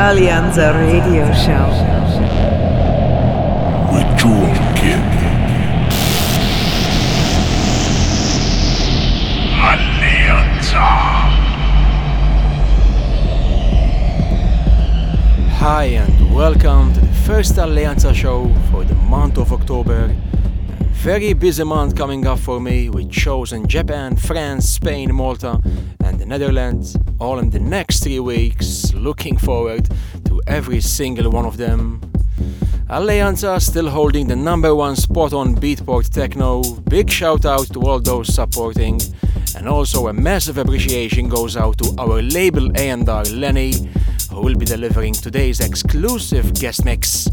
Alleanza Radio Show. Hi and welcome to the first Alleanza show for the month of October. Very busy month coming up for me with shows in Japan, France, Spain, Malta, and the Netherlands, all in the next three weeks. Looking forward to every single one of them. Alleanza still holding the number one spot on Beatport Techno. Big shout out to all those supporting. And also a massive appreciation goes out to our label A&R Lenny, who will be delivering today's exclusive guest mix,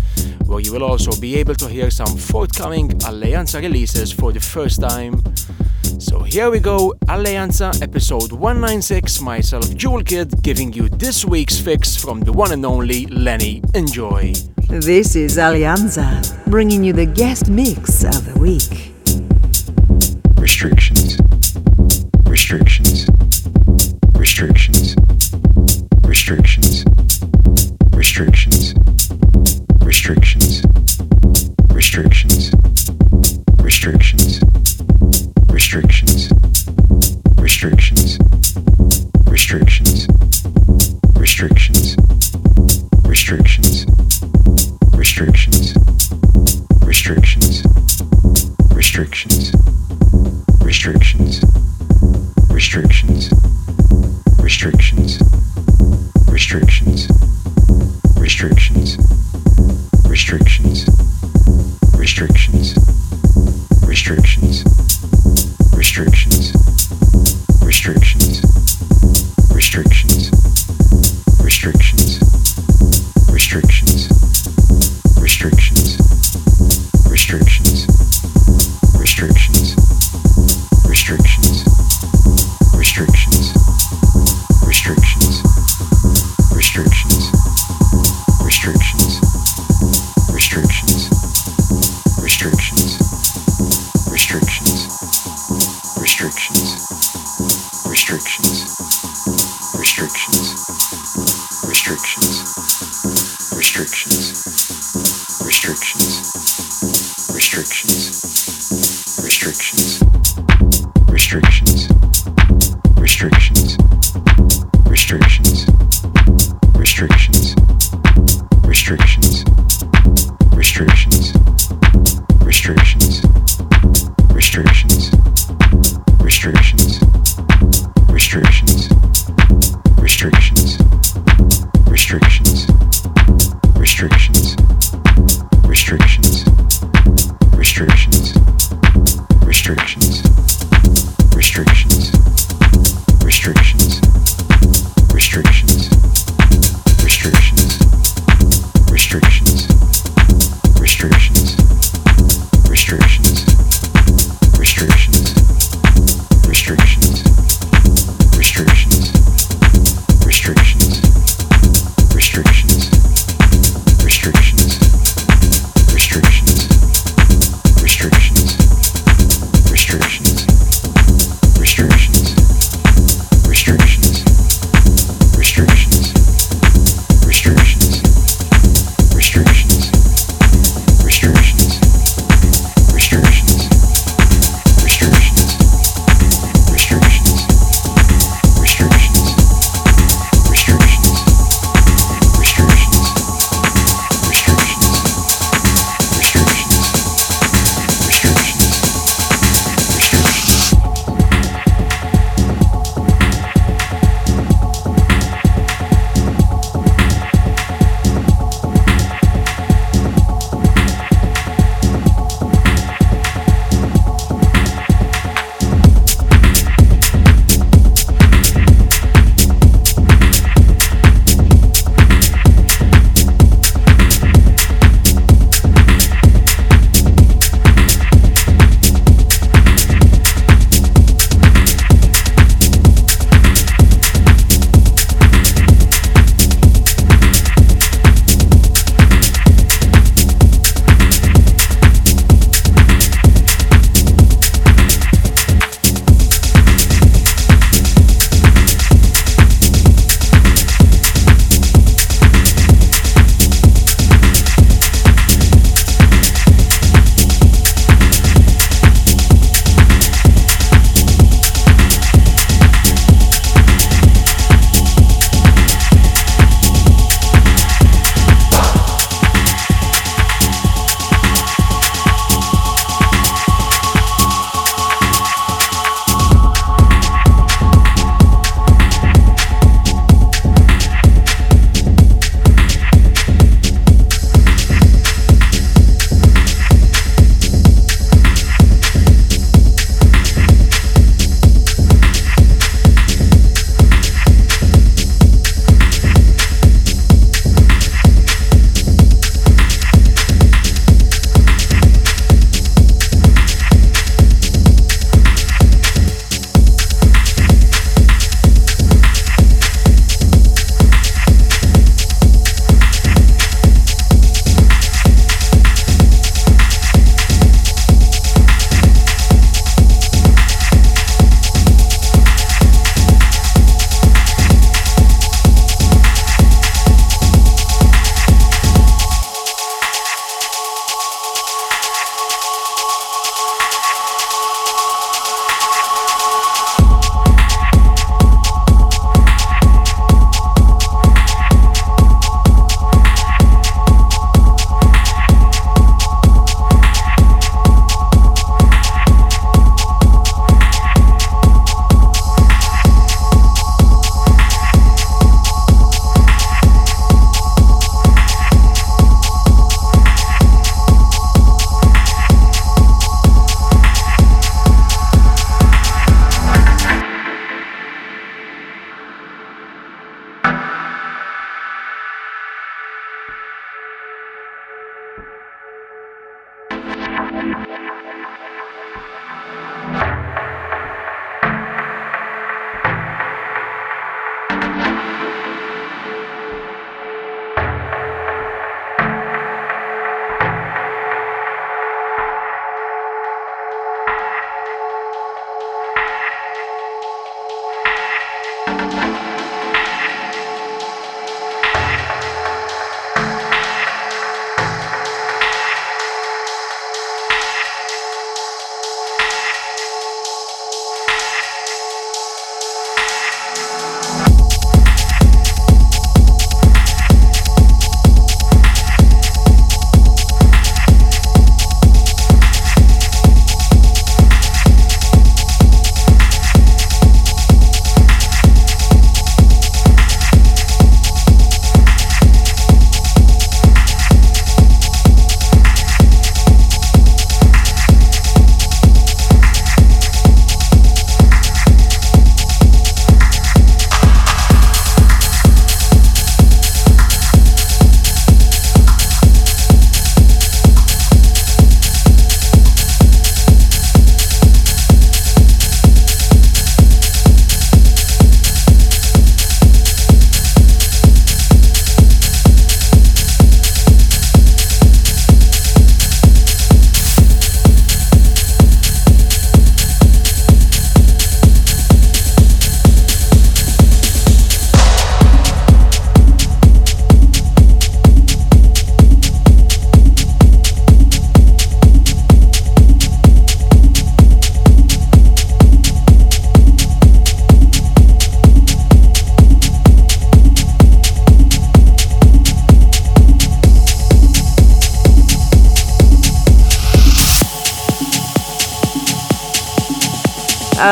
where you will also be able to hear some forthcoming Alleanza releases for the first time. So here we go, Alleanza episode 196, myself Jewel Kid giving you this week's fix from the one and only Lenny. Enjoy! This is Alleanza, bringing you the guest mix of the week. restrictions, restrictions, restrictions, restrictions, restrictions, restrictions, restrictions, restrictions, restrictions, restrictions, restrictions, restrictions, restrictions,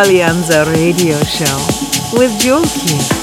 Alleanza Radio Show with Jewel Kid.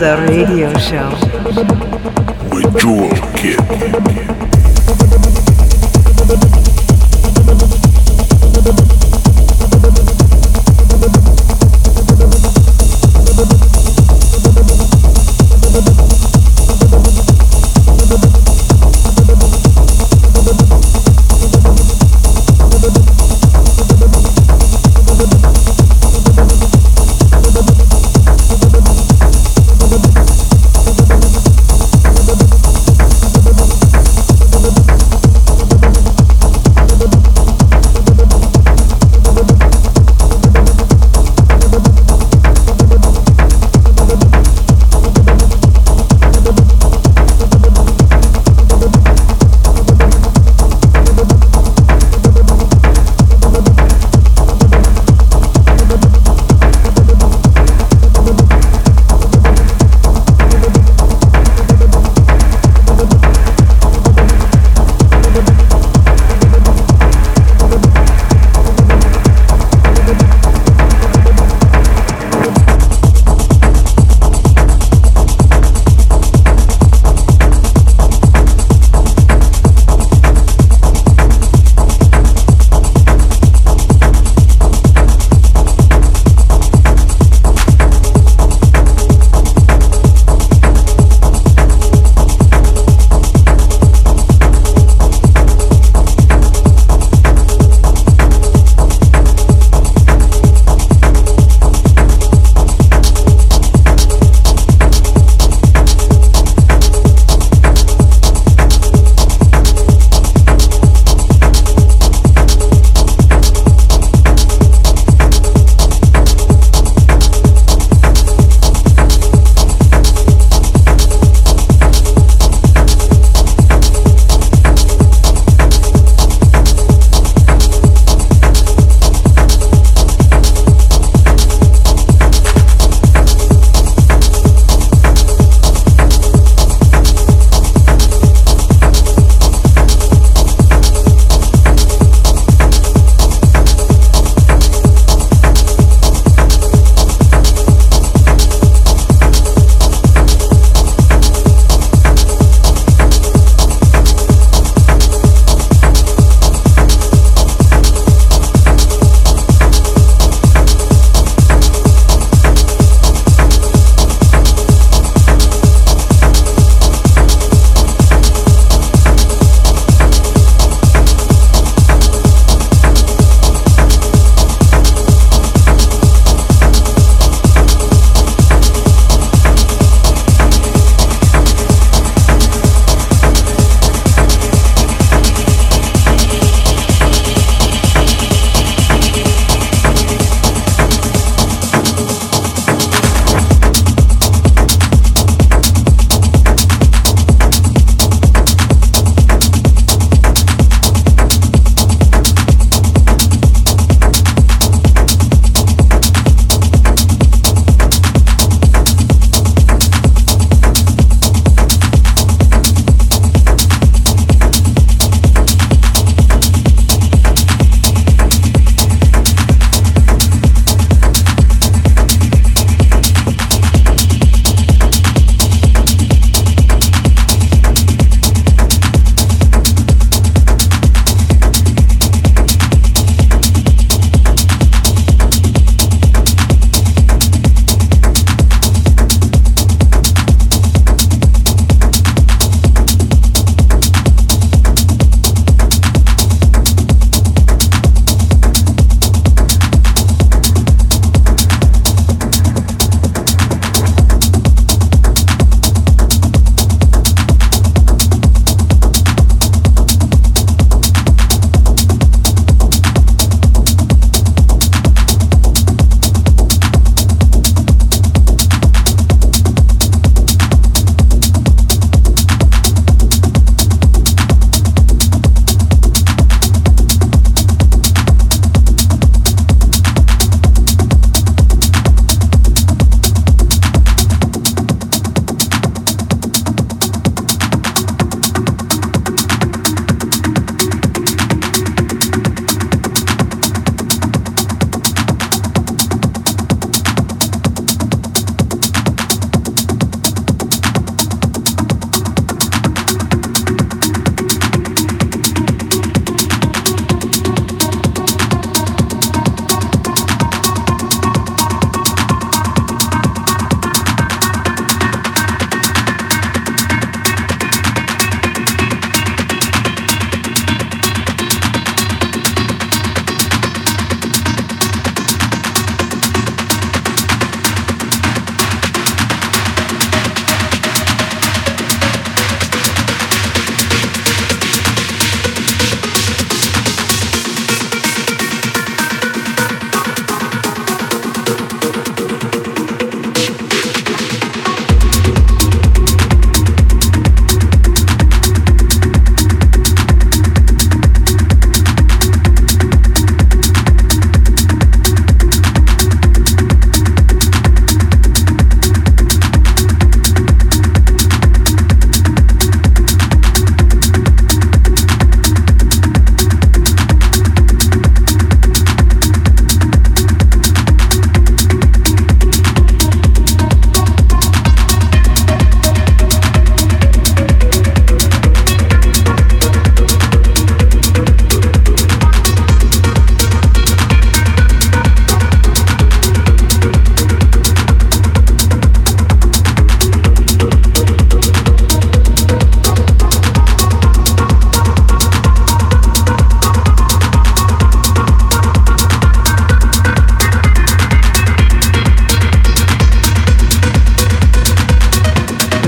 Alleanza Radio Show.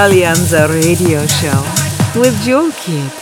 Alleanza Radio Show with Jewel Kid.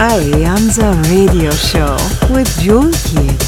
Alleanza Radio Show with Jules. Kid.